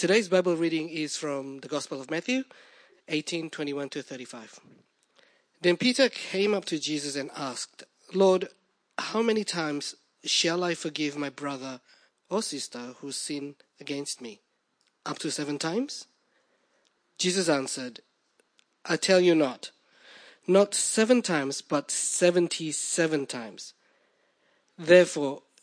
Today's Bible reading is from the Gospel of Matthew 18 21 to 35. Then Peter came up to Jesus and asked, Lord, how many times shall I forgive my brother or sister who sin against me? Up to seven times? Jesus answered, I tell you not, not seven times, but seventy seven times. Therefore,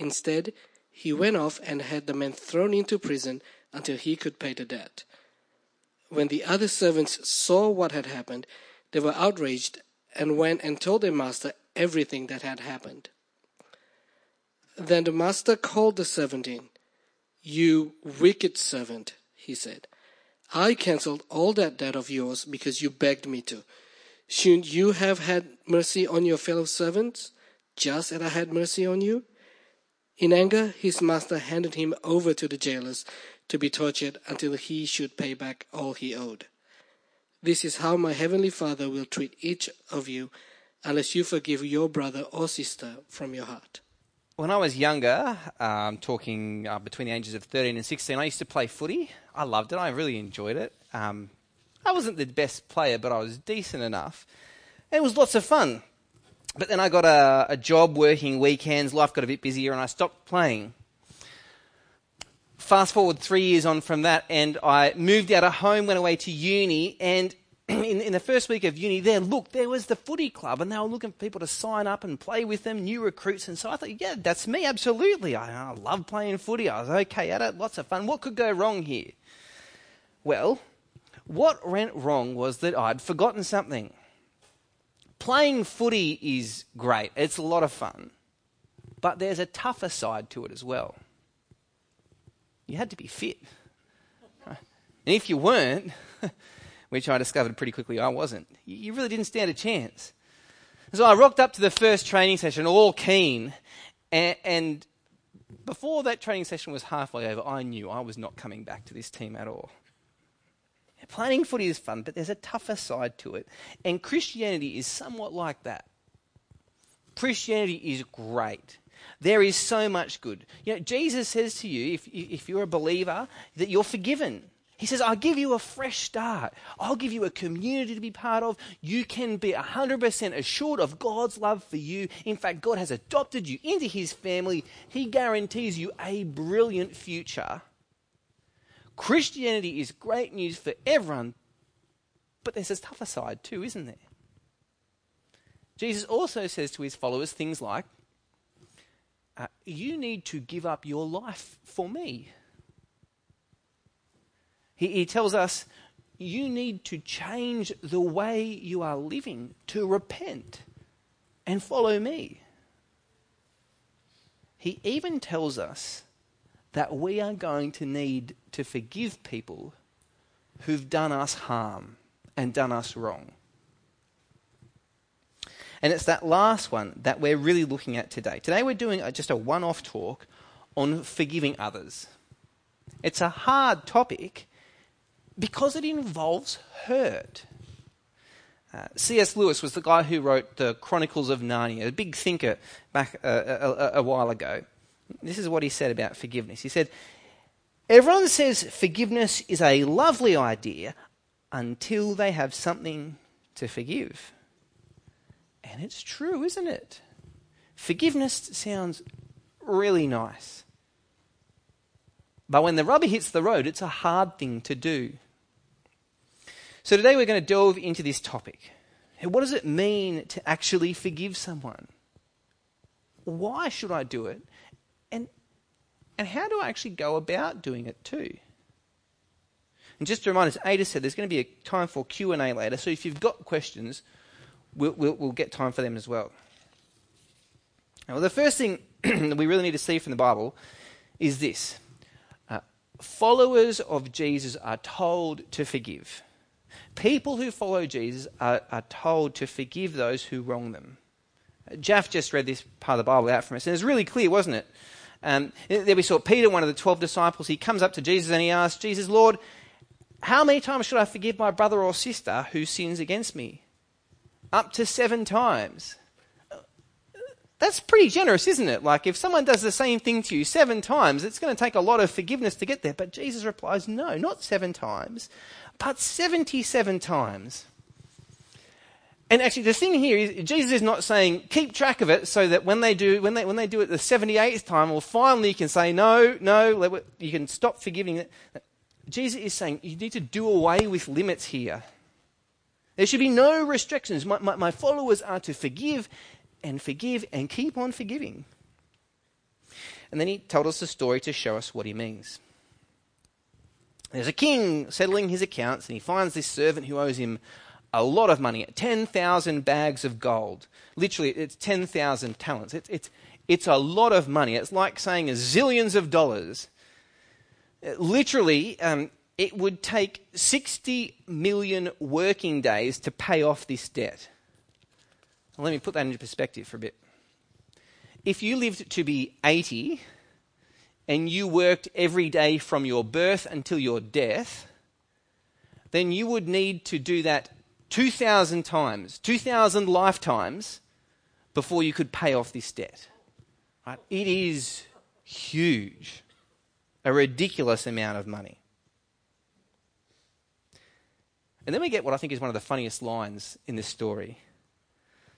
Instead, he went off and had the man thrown into prison until he could pay the debt. When the other servants saw what had happened, they were outraged and went and told their master everything that had happened. Then the master called the servant in. You wicked servant, he said. I cancelled all that debt of yours because you begged me to. Shouldn't you have had mercy on your fellow servants, just as I had mercy on you? In anger, his master handed him over to the jailers to be tortured until he should pay back all he owed. This is how my heavenly Father will treat each of you unless you forgive your brother or sister from your heart. When I was younger, um, talking uh, between the ages of 13 and 16, I used to play footy. I loved it. I really enjoyed it. Um, I wasn't the best player, but I was decent enough. It was lots of fun. But then I got a, a job working weekends, life got a bit busier, and I stopped playing. Fast forward three years on from that, and I moved out of home, went away to uni, and in, in, the first week of uni there, look, there was the footy club, and they were looking for people to sign up and play with them, new recruits. And so I thought, yeah, that's me, absolutely. I, I love playing footy. I was okay at it, lots of fun. What could go wrong here? Well, what went wrong was that I'd forgotten something. Playing footy is great, it's a lot of fun, but there's a tougher side to it as well. You had to be fit. And if you weren't, which I discovered pretty quickly I wasn't. You really didn't stand a chance. So I rocked up to the first training session all keen, and, and before that training session was halfway over, I knew I was not coming back to this team at all. Playing footy is fun, but there's a tougher side to it. And Christianity is somewhat like that. Christianity is great. There is so much good. You know, Jesus says to you, if, if you're a believer, that you're forgiven. He says, I'll give you a fresh start. I'll give you a community to be part of. You can be 100% assured of God's love for you. In fact, God has adopted you into his family. He guarantees you a brilliant future. Christianity is great news for everyone, but there's a tougher side too, isn't there? Jesus also says to his followers things like, uh, You need to give up your life for me. He, he tells us you need to change the way you are living, to repent and follow me. He even tells us that we are going to need to forgive people who've done us harm and done us wrong. And it's that last one that we're really looking at today. Today we're doing just a one off talk on forgiving others. It's a hard topic because it involves hurt. Uh, C.S. Lewis was the guy who wrote the Chronicles of Narnia, a big thinker back uh, a, a, a while ago. This is what he said about forgiveness. He said, Everyone says forgiveness is a lovely idea until they have something to forgive. And it's true, isn't it? Forgiveness sounds really nice. But when the rubber hits the road, it's a hard thing to do. So today we're going to delve into this topic. What does it mean to actually forgive someone? Why should I do it? And, how do I actually go about doing it too? And just to remind us, Ada said there's going to be a time for Q&A later, so if you've got questions, we'll, we'll, we'll get time for them as well. Now, well, the first thing that we really need to see from the Bible is this. Uh, followers of Jesus are told to forgive. People who follow Jesus are, are told to forgive those who wrong them. Jaff just read this part of the Bible out from us, and it's really clear, wasn't it? Um, there we saw Peter, one of the 12 disciples. He comes up to Jesus and he asks, Jesus, Lord, how many times should I forgive my brother or sister who sins against me? Up to seven times. That's pretty generous, isn't it? Like, if someone does the same thing to you seven times, it's going to take a lot of forgiveness to get there. But Jesus replies, no, not seven times, but 77 times. And actually, the thing here is, Jesus is not saying keep track of it so that when they do, when they, when they do it the 78th time, well, finally you can say no, no, you can stop forgiving it. Jesus is saying you need to do away with limits here. There should be no restrictions. My, my, my followers are to forgive and forgive and keep on forgiving. And then he told us a story to show us what he means. There's a king settling his accounts, and he finds this servant who owes him a lot of money 10,000 bags of gold. Literally, it's 10,000 talents. It's, it's, it's a lot of money. It's like saying zillions of dollars. Literally, um, it would take 60 million working days to pay off this debt. let me put that into perspective for a bit. If you lived to be 80 and you worked every day from your birth until your death, then you would need to do that 2,000 times, 2,000 lifetimes before you could pay off this debt. Right? It is huge, a ridiculous amount of money. And then we get what I think is one of the funniest lines in this story.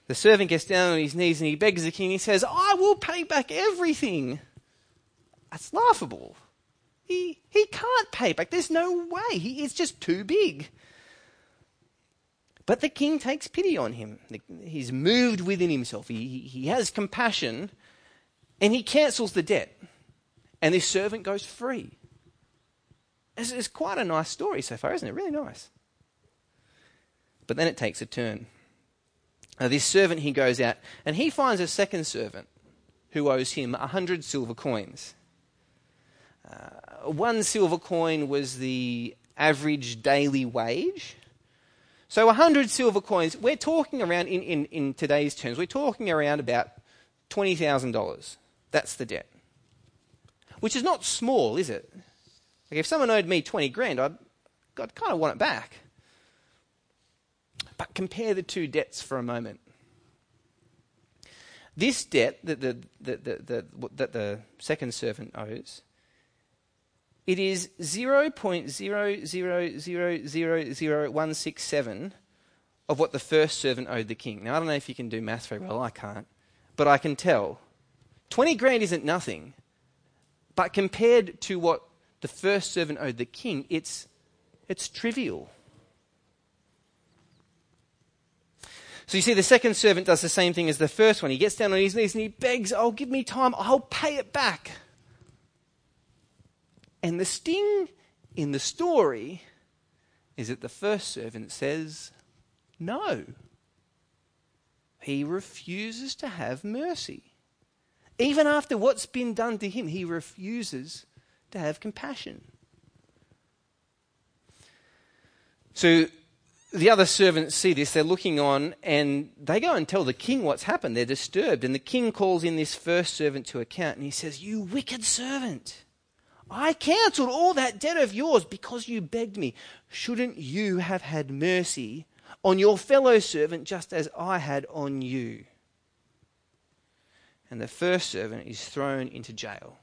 The servant gets down on his knees and he begs the king. He says, I will pay back everything. That's laughable. He, he can't pay back. There's no way. He is just too big. But the king takes pity on him. He's moved within himself. He, he has compassion and he cancels the debt. And this servant goes free. It's, it's quite a nice story so far, isn't it? Really nice. But then it takes a turn. Now, this servant, he goes out and he finds a second servant who owes him a hundred silver coins. Uh, one silver coin was the average daily wage. So hundred silver coins, we're talking around, in, in, in today's terms, we're talking around about $20,000. That's the debt. Which is not small, is it? Like if someone owed me 20 grand, I'd, I'd kind of want it back. But compare the two debts for a moment. This debt that the, the, the, that the second servant owes, it is 0.0000167 of what the first servant owed the king. Now, I don't know if you can do math very well, I can't, but I can tell. 20 grand isn't nothing, but compared to what the first servant owed the king, it's, it's trivial. So you see, the second servant does the same thing as the first one. He gets down on his knees and he begs, Oh, give me time. I'll pay it back. And the sting in the story is that the first servant says, No. He refuses to have mercy. Even after what's been done to him, he refuses to have compassion. So the other servants see this, they're looking on, and they go and tell the king what's happened. They're disturbed. And the king calls in this first servant to account, and he says, You wicked servant, I cancelled all that debt of yours because you begged me. Shouldn't you have had mercy on your fellow servant just as I had on you? And the first servant is thrown into jail.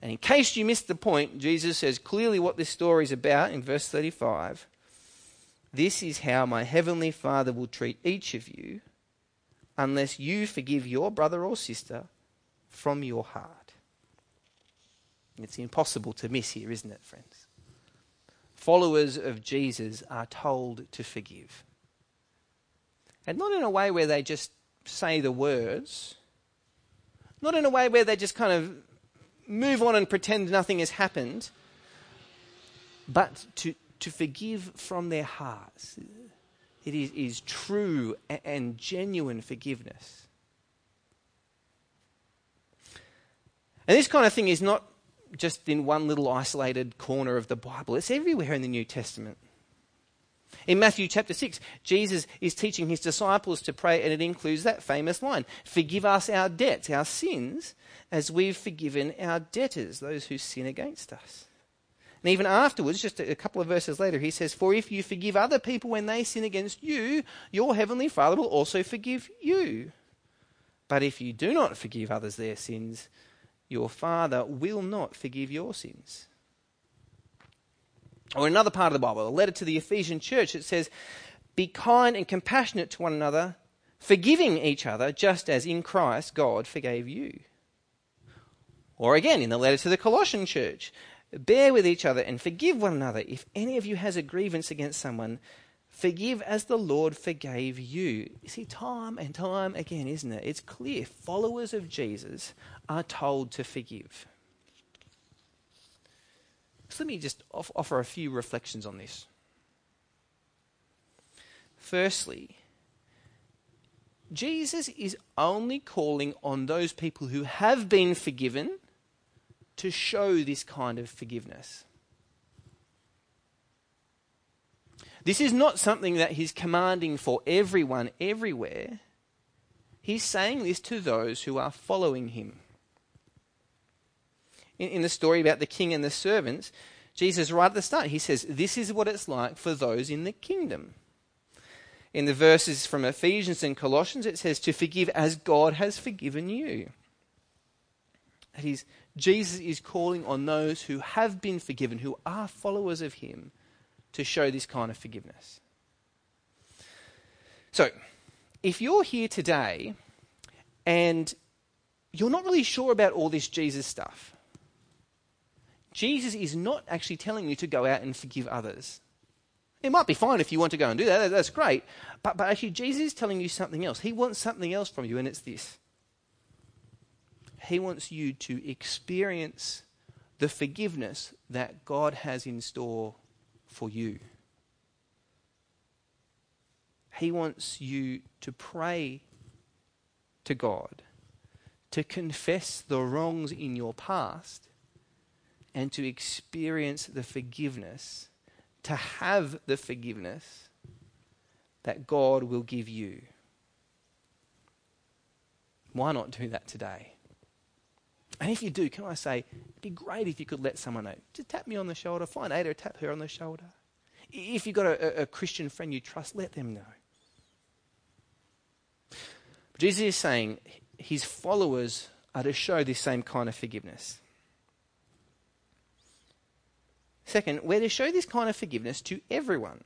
And in case you missed the point, Jesus says clearly what this story is about in verse 35. This is how my heavenly Father will treat each of you unless you forgive your brother or sister from your heart. It's impossible to miss here, isn't it, friends? Followers of Jesus are told to forgive. And not in a way where they just say the words, not in a way where they just kind of move on and pretend nothing has happened, but to, to forgive from their hearts. It is, is true and genuine forgiveness. And this kind of thing is not just in one little isolated corner of the Bible, it's everywhere in the New Testament. In Matthew chapter 6, Jesus is teaching his disciples to pray, and it includes that famous line Forgive us our debts, our sins, as we've forgiven our debtors, those who sin against us. And even afterwards, just a couple of verses later, he says, For if you forgive other people when they sin against you, your heavenly Father will also forgive you. But if you do not forgive others their sins, your Father will not forgive your sins. Or another part of the Bible, a letter to the Ephesian church, it says, Be kind and compassionate to one another, forgiving each other, just as in Christ God forgave you. Or again, in the letter to the Colossian church, bear with each other and forgive one another. If any of you has a grievance against someone, forgive as the Lord forgave you. You see, time and time again, isn't it? It's clear followers of Jesus are told to forgive. So let me just off- offer a few reflections on this. Firstly, Jesus is only calling on those people who have been forgiven to show this kind of forgiveness. This is not something that he's commanding for everyone everywhere. He's saying this to those who are following him. In, in, the story about the king and the servants, Jesus, right at the start, he says, This is what it's like for those in the kingdom. In the verses from Ephesians and Colossians, it says, To forgive as God has forgiven you. That is, Jesus is calling on those who have been forgiven, who are followers of Him, to show this kind of forgiveness. So, if you're here today and you're not really sure about all this Jesus stuff, Jesus is not actually telling you to go out and forgive others. It might be fine if you want to go and do that, that's great. But, but actually, Jesus is telling you something else. He wants something else from you, and it's this he wants you to experience the forgiveness that God has in store for you. He wants you to pray to God, to confess the wrongs in your past, and to experience the forgiveness, to have the forgiveness that God will give you. Why not do that today? And if you do, can I say, it'd be great if you could let someone know. Just tap me on the shoulder, find Ada, tap her on the shoulder. If you've got a, a Christian friend you trust, let them know. Jesus is saying his followers are to show this same kind of forgiveness. Second, we're to show this kind of forgiveness to everyone.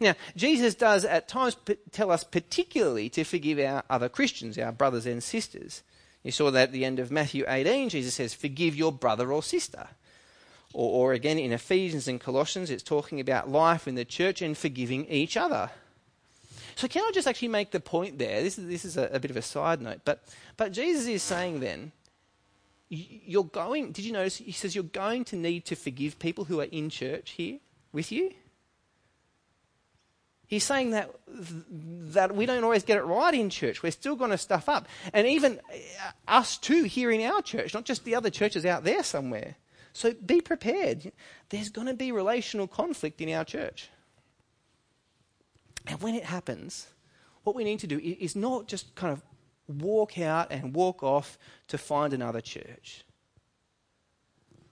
Now, Jesus does at times tell us particularly to forgive our other Christians, our brothers and sisters. You saw that at the end of Matthew 18, Jesus says, Forgive your brother or sister. Or, or again in Ephesians and Colossians, it's talking about life in the church and forgiving each other. So, can I just actually make the point there? This is, this is a, a bit of a side note, but, but Jesus is saying then, you're going, did you notice? He says you're going to need to forgive people who are in church here with you. He's saying that, that we don't always get it right in church. We're still going to stuff up. And even uh, us too here in our church, not just the other churches out there somewhere. So be prepared. There's going to be relational conflict in our church. And when it happens, what we need to do is not just kind of walk out and walk off to find another church.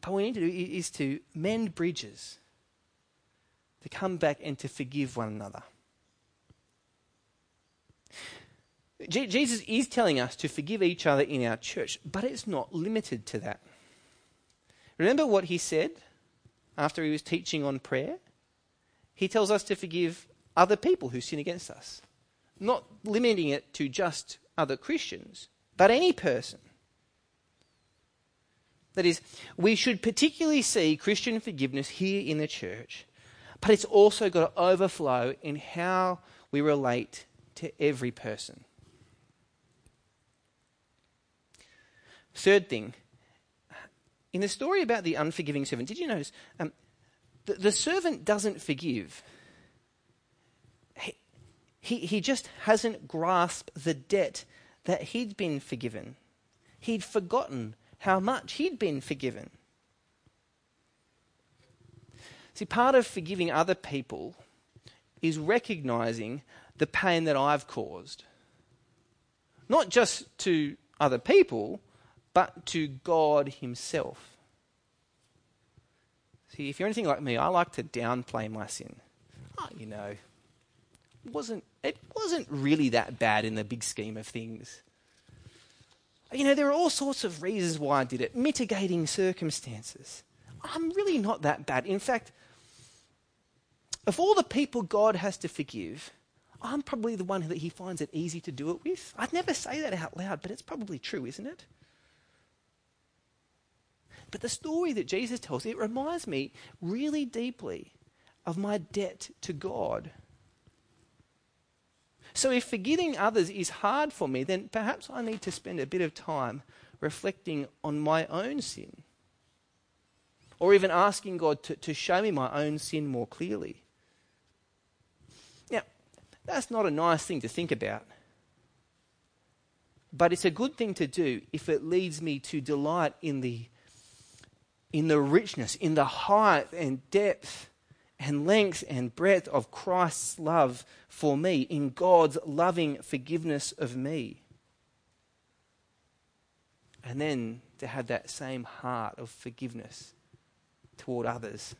But what we need to do is to mend bridges to come back and to forgive one another. Je- Jesus is telling us to forgive each other in our church, but it's not limited to that. Remember what he said after he was teaching on prayer? He tells us to forgive other people who sin against us, not limiting it to just other Christians, but any person. That is, we should particularly see Christian forgiveness here in the church, but it's also got to overflow in how we relate to every person. Third thing, in the story about the unforgiving servant, did you notice um, the, the servant doesn't forgive? He, he, he just hasn't grasped the debt that he'd been forgiven. He'd forgotten how much he'd been forgiven. See, part of forgiving other people is recognizing the pain that I've caused. Not just to other people, but to God Himself. See, if you're anything like me, I like to downplay my sin. Oh, you know, wasn't, it wasn't really that bad in the big scheme of things. You know, there are all sorts of reasons why I did it, mitigating circumstances. I'm really not that bad. In fact, of all the people God has to forgive, I'm probably the one that he finds it easy to do it with. I'd never say that out loud, but it's probably true, isn't it? But the story that Jesus tells, it reminds me really deeply of my debt to God. So if forgiving others is hard for me, then perhaps I need to spend a bit of time reflecting on my own sin. Or even asking God to, to show me my own sin more clearly. That's not a nice thing to think about. But it's a good thing to do if it leads me to delight in the, in the richness, in the height and depth and length and breadth of Christ's love for me, in God's loving forgiveness of me. And then to have that same heart of forgiveness toward others.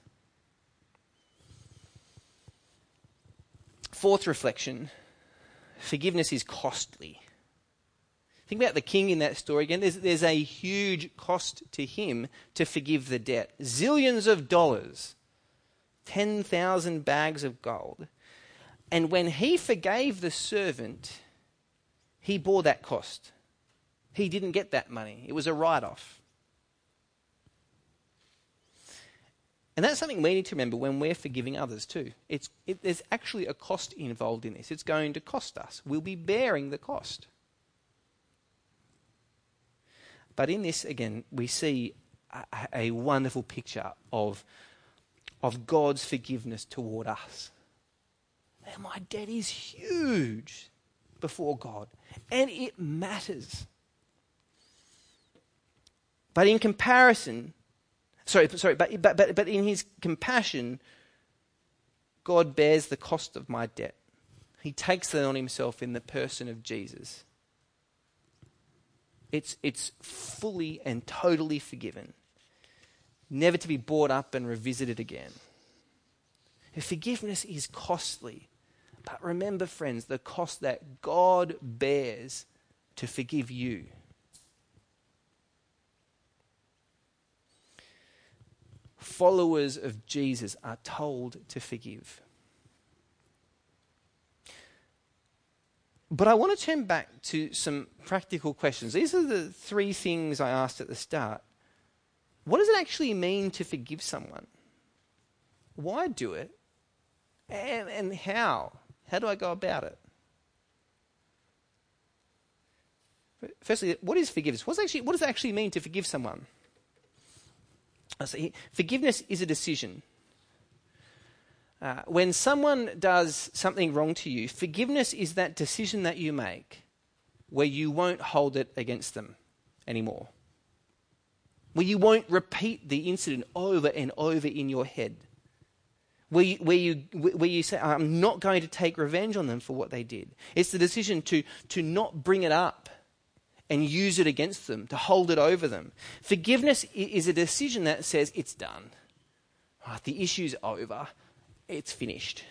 Fourth reflection forgiveness is costly. Think about the king in that story again. There's, there's a huge cost to him to forgive the debt. Zillions of dollars 10,000 bags of gold. And when he forgave the servant, he bore that cost. He didn't get that money, it was a write off. And that's something we need to remember when we're forgiving others too. It's, it, there's actually a cost involved in this. It's going to cost us. We'll be bearing the cost. But in this, again, we see a, a wonderful picture of of God's forgiveness toward us. And my debt is huge before God, and it matters. But in comparison, sorry, sorry, but, but, but, but in his compassion, God bears the cost of my debt. He takes that on himself in the person of Jesus. It's, it's fully and totally forgiven never to be brought up and revisited again. Forgiveness is costly. But remember, friends, the cost that God bears to forgive you. Followers of Jesus are told to forgive. But I want to turn back to some practical questions. These are the three things I asked at the start. What does it actually mean to forgive someone? Why do it? And, and how? How do I go about it? Firstly, what is forgiveness? What's actually, what does it actually mean to forgive someone? Forgiveness is a decision. Uh, when someone does something wrong to you, forgiveness is that decision that you make where you won't hold it against them anymore where you won't repeat the incident over and over in your head. Where you, where, you, where you say, I'm not going to take revenge on them for what they did. It's the decision to, to not bring it up and use it against them, to hold it over them. Forgiveness is a decision that says, it's done. Right, the issue's over. It's finished.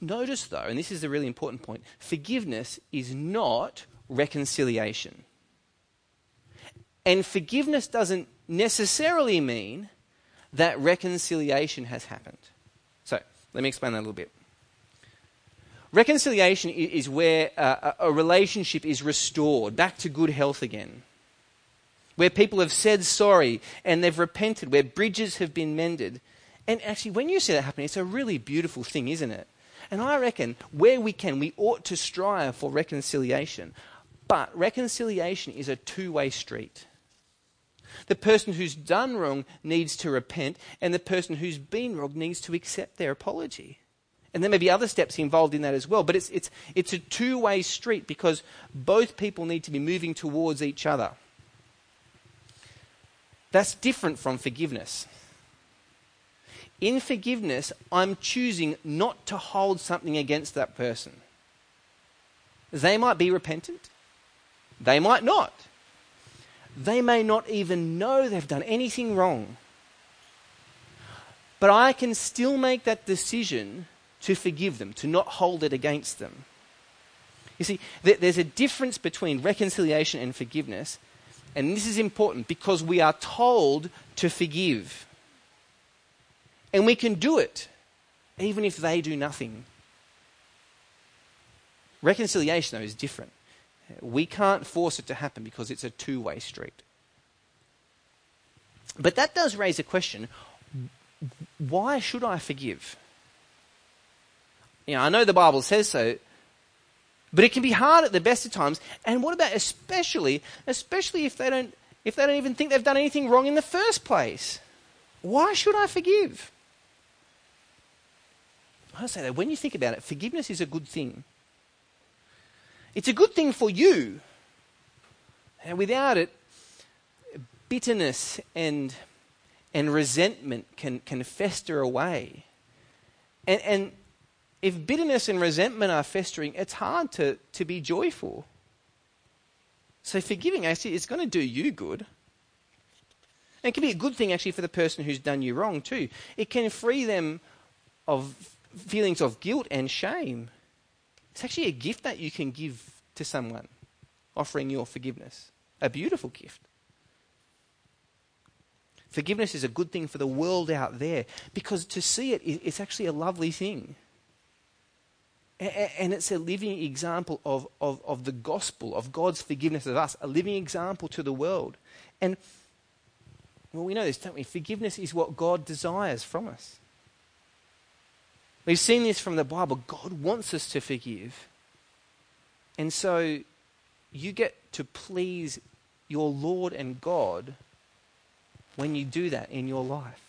Notice, though, and this is a really important point forgiveness is not reconciliation. And forgiveness doesn't necessarily mean that reconciliation has happened. So, let me explain that a little bit. Reconciliation is where uh, a relationship is restored back to good health again. where people have said sorry and they've repented, where bridges have been mended. And actually, when you see that happening, it's a really beautiful thing, isn't it? And I reckon where we can, we ought to strive for reconciliation. But reconciliation is a two way street. The person who's done wrong needs to repent, and the person who's been wrong needs to accept their apology. And there may be other steps involved in that as well, but it's, it's, it's a two way street because both people need to be moving towards each other. That's different from forgiveness. In forgiveness, I'm choosing not to hold something against that person. They might be repentant, they might not. They may not even know they've done anything wrong. But I can still make that decision to forgive them, to not hold it against them. You see, there's a difference between reconciliation and forgiveness, and this is important because we are told to forgive. And we can do it even if they do nothing. Reconciliation, though, is different. We can't force it to happen because it's a two way street. But that does raise a question why should I forgive? You know, I know the Bible says so, but it can be hard at the best of times. And what about especially, especially if they don't, if they don't even think they've done anything wrong in the first place? Why should I forgive? I say that when you think about it, forgiveness is a good thing. It's a good thing for you. And without it, bitterness and, and resentment can, can fester away. And, and if bitterness and resentment are festering, it's hard to, to be joyful. So forgiving actually is going to do you good. And it can be a good thing actually for the person who's done you wrong too. It can free them of feelings of guilt and shame. It's actually a gift that you can give to someone, offering your forgiveness. A beautiful gift. Forgiveness is a good thing for the world out there because to see it, it's actually a lovely thing. And it's a living example of, of, of the gospel, of God's forgiveness of us, a living example to the world. And, well, we know this, don't we? Forgiveness is what God desires from us. We've seen this from the Bible. God wants us to forgive. And so you get to please your Lord and God when you do that in your life.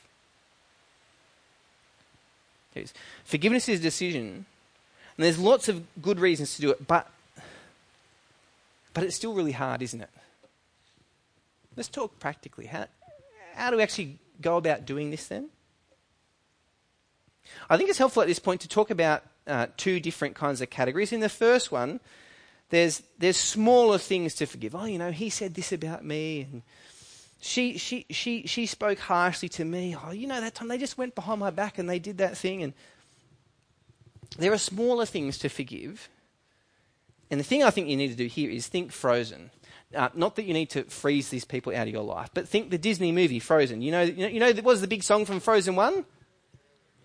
Forgiveness is a decision, and there's lots of good reasons to do it, but, but it's still really hard, isn't it? Let's talk practically. How, how do we actually go about doing this then? I think it's helpful at this point to talk about uh, two different kinds of categories. In the first one, there's, there's smaller things to forgive. Oh, you know, he said this about me, and she, she, she, she spoke harshly to me. Oh, you know, that time they just went behind my back and they did that thing. And there are smaller things to forgive. And the thing I think you need to do here is think frozen. Uh, not that you need to freeze these people out of your life, but think the Disney movie Frozen. You know, you know, you know what was the big song from Frozen 1?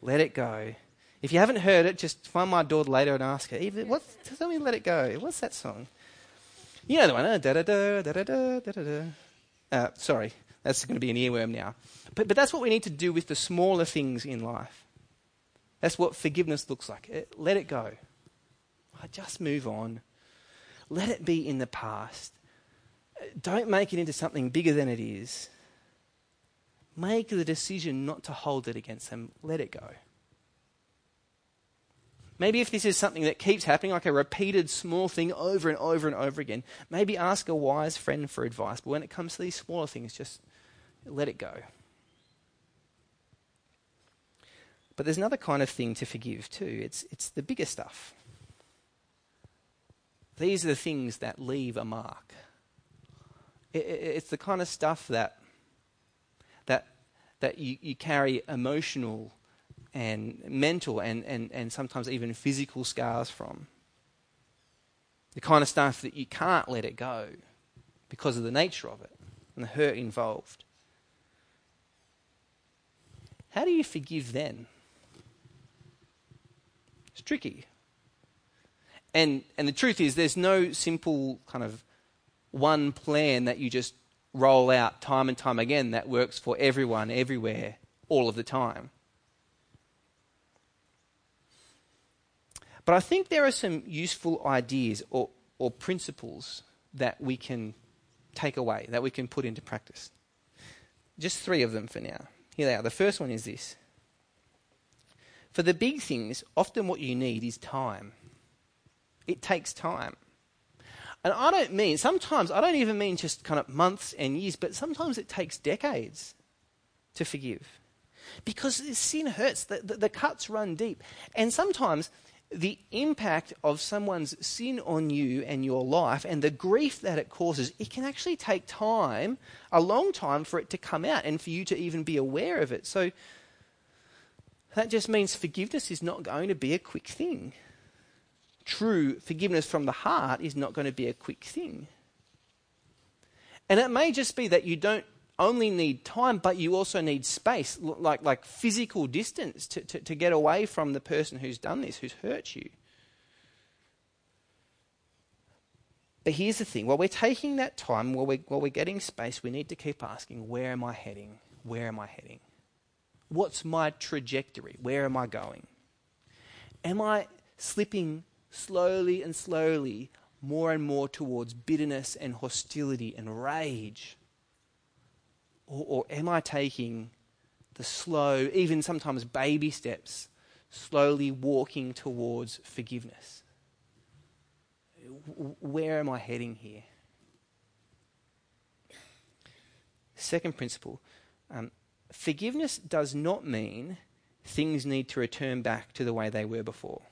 Let it go. If you haven't heard it, just find my daughter later and ask her. Eva, what? Tell me, let it go. What's that song? You know the one. da da da da da da da da. Uh, sorry, that's going to be an earworm now. But but that's what we need to do with the smaller things in life. That's what forgiveness looks like. Let it go. I just move on. Let it be in the past. Don't make it into something bigger than it is. Make the decision not to hold it against them. Let it go. Maybe if this is something that keeps happening, like a repeated small thing over and over and over again, maybe ask a wise friend for advice. But when it comes to these smaller things, just let it go. But there's another kind of thing to forgive too. It's, it's the bigger stuff. These are the things that leave a mark. It, it, it's the kind of stuff that that that you, you carry emotional and mental and, and, and sometimes even physical scars from. The kind of stuff that you can't let it go because of the nature of it and the hurt involved. How do you forgive then? It's tricky. And, and the truth is, there's no simple kind of one plan that you just roll out time and time again that works for everyone, everywhere, all of the time. But I think there are some useful ideas or, or principles that we can take away, that we can put into practice. Just three of them for now. Here they are. The first one is this For the big things, often what you need is time. It takes time. And I don't mean, sometimes, I don't even mean just kind of months and years, but sometimes it takes decades to forgive. Because sin hurts, the, the, the cuts run deep. And sometimes the impact of someone's sin on you and your life and the grief that it causes, it can actually take time, a long time, for it to come out and for you to even be aware of it. So that just means forgiveness is not going to be a quick thing. True forgiveness from the heart is not going to be a quick thing. And it may just be that you don't only need time, but you also need space, like, like physical distance to, to, to get away from the person who's done this, who's hurt you. But here's the thing while we're taking that time, while we're, while we're getting space, we need to keep asking where am I heading? Where am I heading? What's my trajectory? Where am I going? Am I slipping slowly and slowly more and more towards bitterness and hostility and rage? Or, or am I taking the slow, even sometimes baby steps, slowly walking towards forgiveness? Where am I heading here? Second principle um, forgiveness does not mean things need to return back to the way they were before.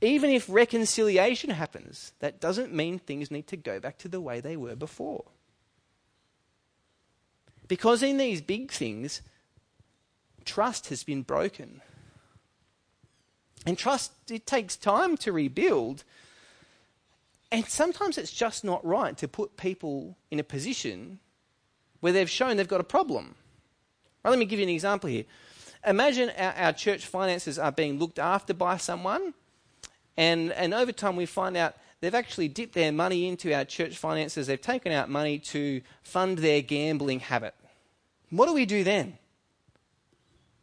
Even if reconciliation happens, that doesn't mean things need to go back to the way they were before. Because in these big things, trust has been broken. And trust, it takes time to rebuild. And sometimes it's just not right to put people in a position where they've shown they've got a problem. Well, let me give you an example here. Imagine our, our, church finances are being looked after by someone, and, and over time we find out they've actually dipped their money into our church finances. They've taken out money to fund their gambling habit. What do we do then?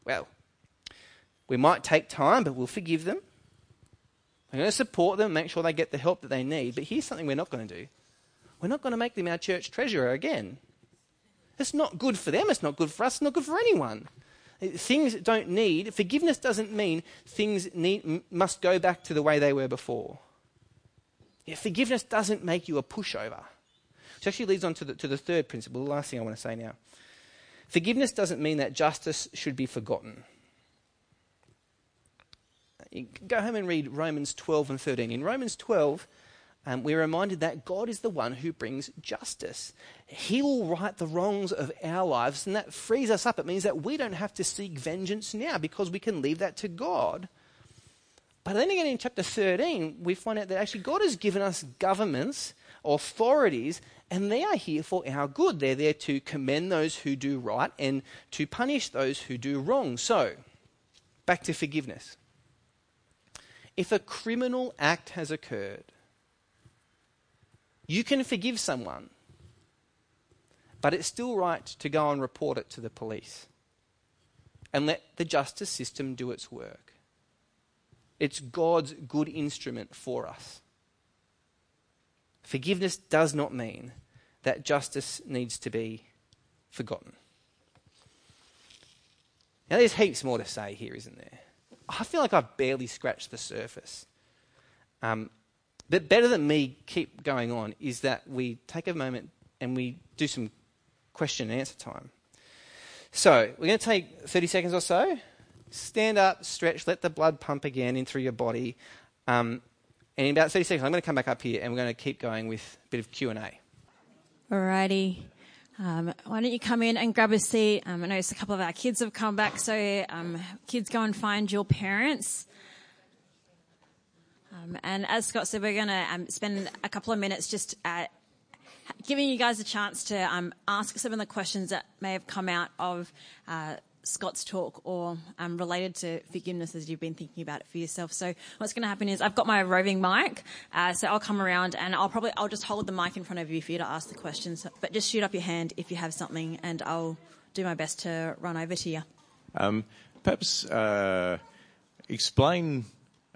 Well, we might take time, but we'll forgive them. We're going to support them, make sure they get the help that they need. But here's something we're not going to do we're not going to make them our church treasurer again. It's not good for them, it's not good for us, it's not good for anyone. Uh, things don't need, forgiveness doesn't mean things need, must go back to the way they were before. Yeah, forgiveness doesn't make you a pushover. Which actually leads on to the, to the third principle, the last thing I want to say now. Forgiveness doesn't mean that justice should be forgotten. Uh, go home and read Romans 12 and 13. In Romans 12, um, we're reminded that God is the one who brings justice. He will right the wrongs of our lives, and that frees us up. It means that we don't have to seek vengeance now because we can leave that to God. But then again, in chapter 13, we find out that actually God has given us governments, authorities, and they are here for our good. They're there to commend those who do right and to punish those who do wrong. So, back to forgiveness. If a criminal act has occurred, you can forgive someone, but it's still right to go and report it to the police and let the justice system do its work. It's God's good instrument for us. Forgiveness does not mean that justice needs to be forgotten. Now, there's heaps more to say here, isn't there? I feel like I've barely scratched the surface. Um, but better than me keep going on is that we take a moment and we do some question and answer time. So, we're going to take 30 seconds or so. Stand up, stretch, let the blood pump again in through your body. Um, and in about 30 seconds, I'm going to come back up here and we're going to keep going with a bit of Q&A. Alrighty. Um, why don't you come in and grab a seat? Um, I know a couple of our kids have come back, so um, kids go and find your parents. Um, and as Scott said, we're going to um, spend a couple of minutes just uh, giving you guys a chance to um, ask some of the questions that may have come out of uh, Scott's talk or um, related to forgiveness as you've been thinking about it for yourself. So what's going to happen is I've got my roving mic, uh, so I'll come around and I'll probably I'll just hold the mic in front of you for you to ask the questions. But just shoot up your hand if you have something, and I'll do my best to run over to you. Um, perhaps uh, explain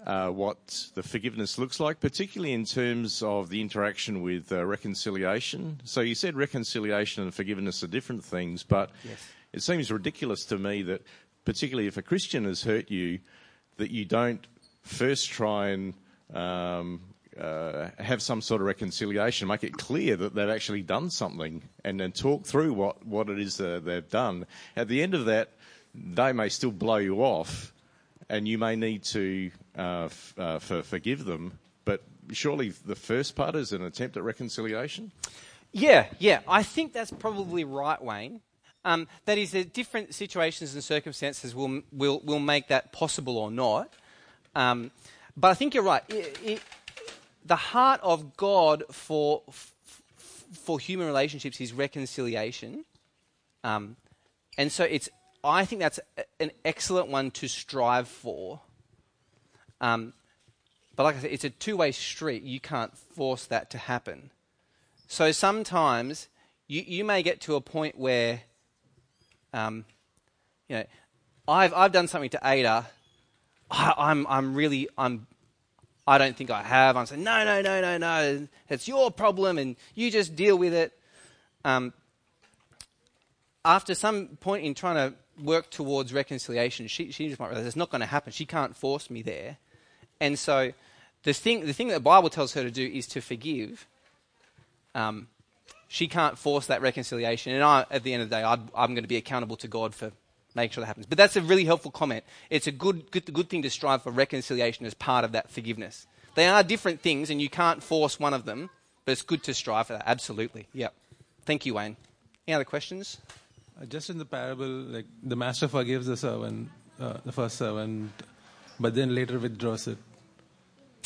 uh, what the forgiveness looks like, particularly in terms of the interaction with uh, reconciliation. So you said reconciliation and forgiveness are different things, but Yes. it seems ridiculous to me that, particularly if a Christian has hurt you, that you don't first try and um, uh, have some sort of reconciliation, make it clear that they've actually done something, and then talk through what, what it is that they've done. At the end of that, they may still blow you off, and you may need to uh, f- uh, for, forgive them. But surely the first part is an attempt at reconciliation. Yeah, yeah. I think that's probably right, Wayne. Um, that is, that different situations and circumstances will, will, will make that possible or not. Um, but I think you're right. It, it, the heart of God for, f- for human relationships is reconciliation. Um, and so it's, I think that's an excellent one to strive for. Um, but like I said, it's a two way street. You can't force that to happen. So sometimes you, you may get to a point where, um, you know, I've, I've done something to Ada. I, I'm, I'm really, I'm, I don't think I have. I'm saying, no, no, no, no, no. It's your problem and you just deal with it. Um, after some point in trying to work towards reconciliation, she, she just might realize it's not going to happen. She can't force me there. And so the thing, the thing that the Bible tells her to do is to forgive. Um, she can't force that reconciliation. And I, at the end of the day, i I'm going to be accountable to God for making sure that happens. But that's a really helpful comment. It's a good, good, good thing to strive for reconciliation as part of that forgiveness. They are different things, and you can't force one of them, but it's good to strive for that. Absolutely. Yep. Thank you, Wayne. Any other questions? Uh, Just in the parable, like the master forgives the servant, uh, the first servant, but then later withdraws it.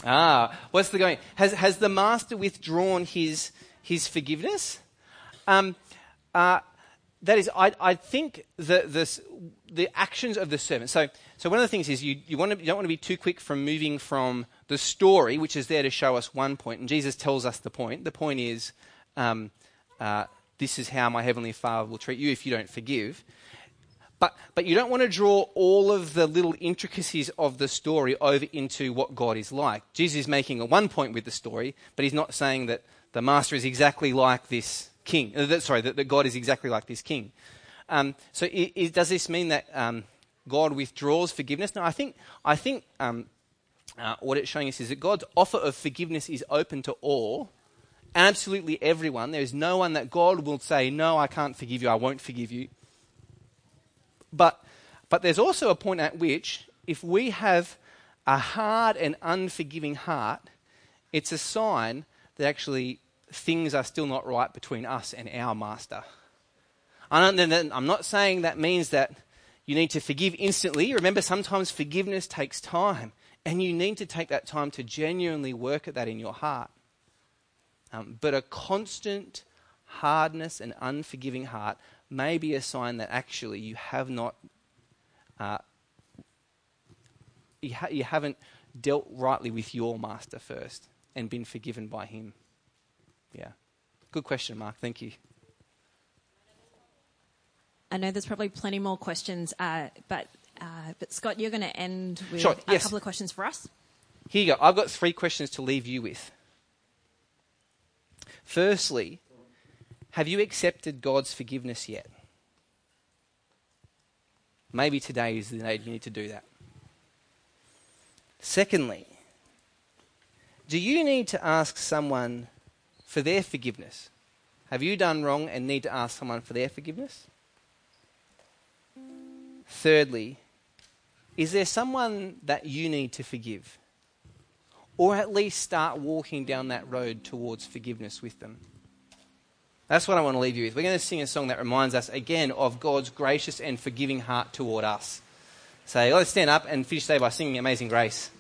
Ah, what's the going? Has has the master withdrawn his his forgiveness? Um, uh, that is, I, I think the, the the actions of the servant. So, so one of the things is you you, want to, you don't want to be too quick from moving from the story, which is there to show us one point, and Jesus tells us the point. The point is, um, uh, this is how my heavenly Father will treat you if you don't forgive. But, but you don't want to draw all of the little intricacies of the story over into what God is like. Jesus is making a one point with the story, but he's not saying that the master is exactly like this king. Uh, that, sorry, that, that God is exactly like this king. Um, so i i does this mean that um, God withdraws forgiveness? No, I think, I think um, uh, what it's showing us is that God's offer of forgiveness is open to all, absolutely everyone. There is no one that God will say, No, I can't forgive you, I won't forgive you. But, but there's also a point at which, if we have a hard and unforgiving heart, it's a sign that actually things are still not right between us and our master. I I'm not saying that means that you need to forgive instantly. Remember, sometimes forgiveness takes time, and you need to take that time to genuinely work at that in your heart. Um, but a constant hardness and unforgiving heart may be a sign that actually you have not, uh, you, ha- you haven't dealt rightly with your master first and been forgiven by him. Yeah. Good question, Mark. Thank you. I know there's probably plenty more questions, uh, but uh, but Scott, you're going to end with Sure, a yes. couple of questions for us. Here you go. I've got three questions to leave you with. Firstly, have you accepted God's forgiveness yet? Maybe today is the day you need to do that. Secondly, do you need to ask someone for their forgiveness? Have you done wrong and need to ask someone for their forgiveness? Thirdly, is there someone that you need to forgive? Or at least start walking down that road towards forgiveness with them. That's what I want to leave you with. We're going to sing a song that reminds us again of God's gracious and forgiving heart toward us. So let's stand up and finish today by singing Amazing Grace.